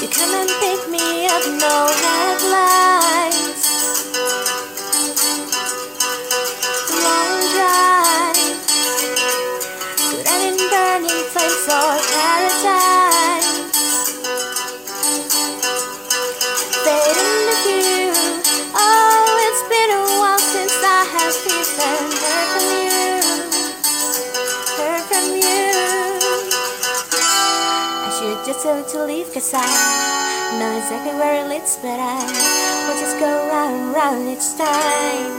You come and pick me up, no headlights. Long drive. Could end in burning flames or paradise. Fade in the view. Oh, it's been a while since I have been heard for you. Just tell to leave, cause I know exactly where it leads, but I will just go round and round each time.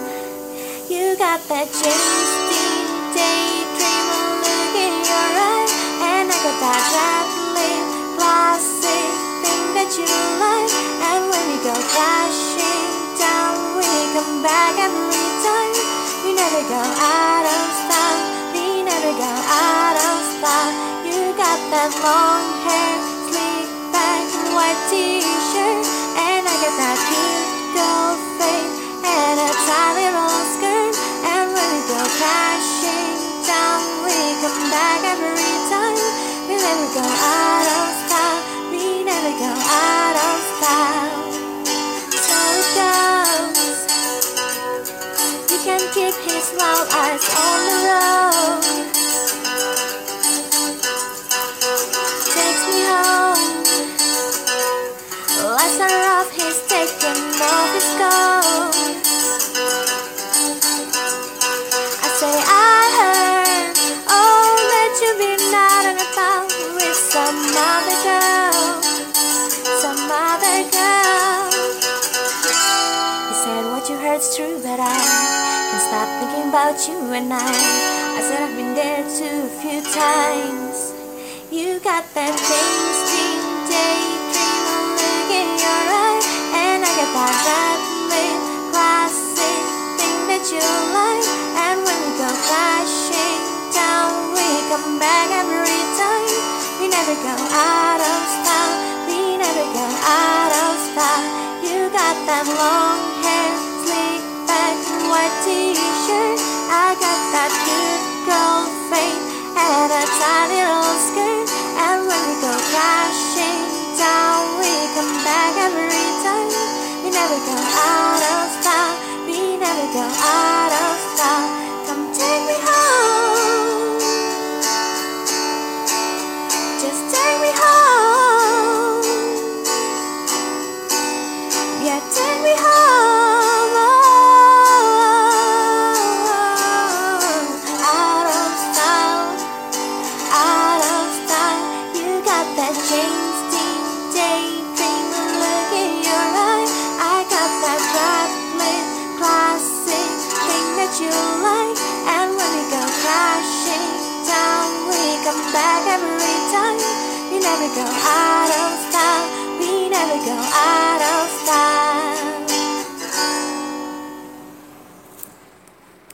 You got that James Dean daydream look in your eye, and I got that rattling classic thing that you like. And when we go crashing down, we come back every time. We never go out of style. We never go out of style. You got that long every time. We never go out of style. We never go out of style. So it goes. You can keep his wild eyes on the road. Takes me home. Lights are off, he's taking off his coat. True, but I can't stop thinking about you and I. I said I've been there too a few times. You got that Dean daydream look in your eye, and I got that rattling classic thing that you like. And when we go crashing down, we come back every time. We never go out of style. We never go out of style. You got that long never go out of style. We never go out of style. Come take me home. Just take me home. Yeah, take me home. Back every time. We never go out of style.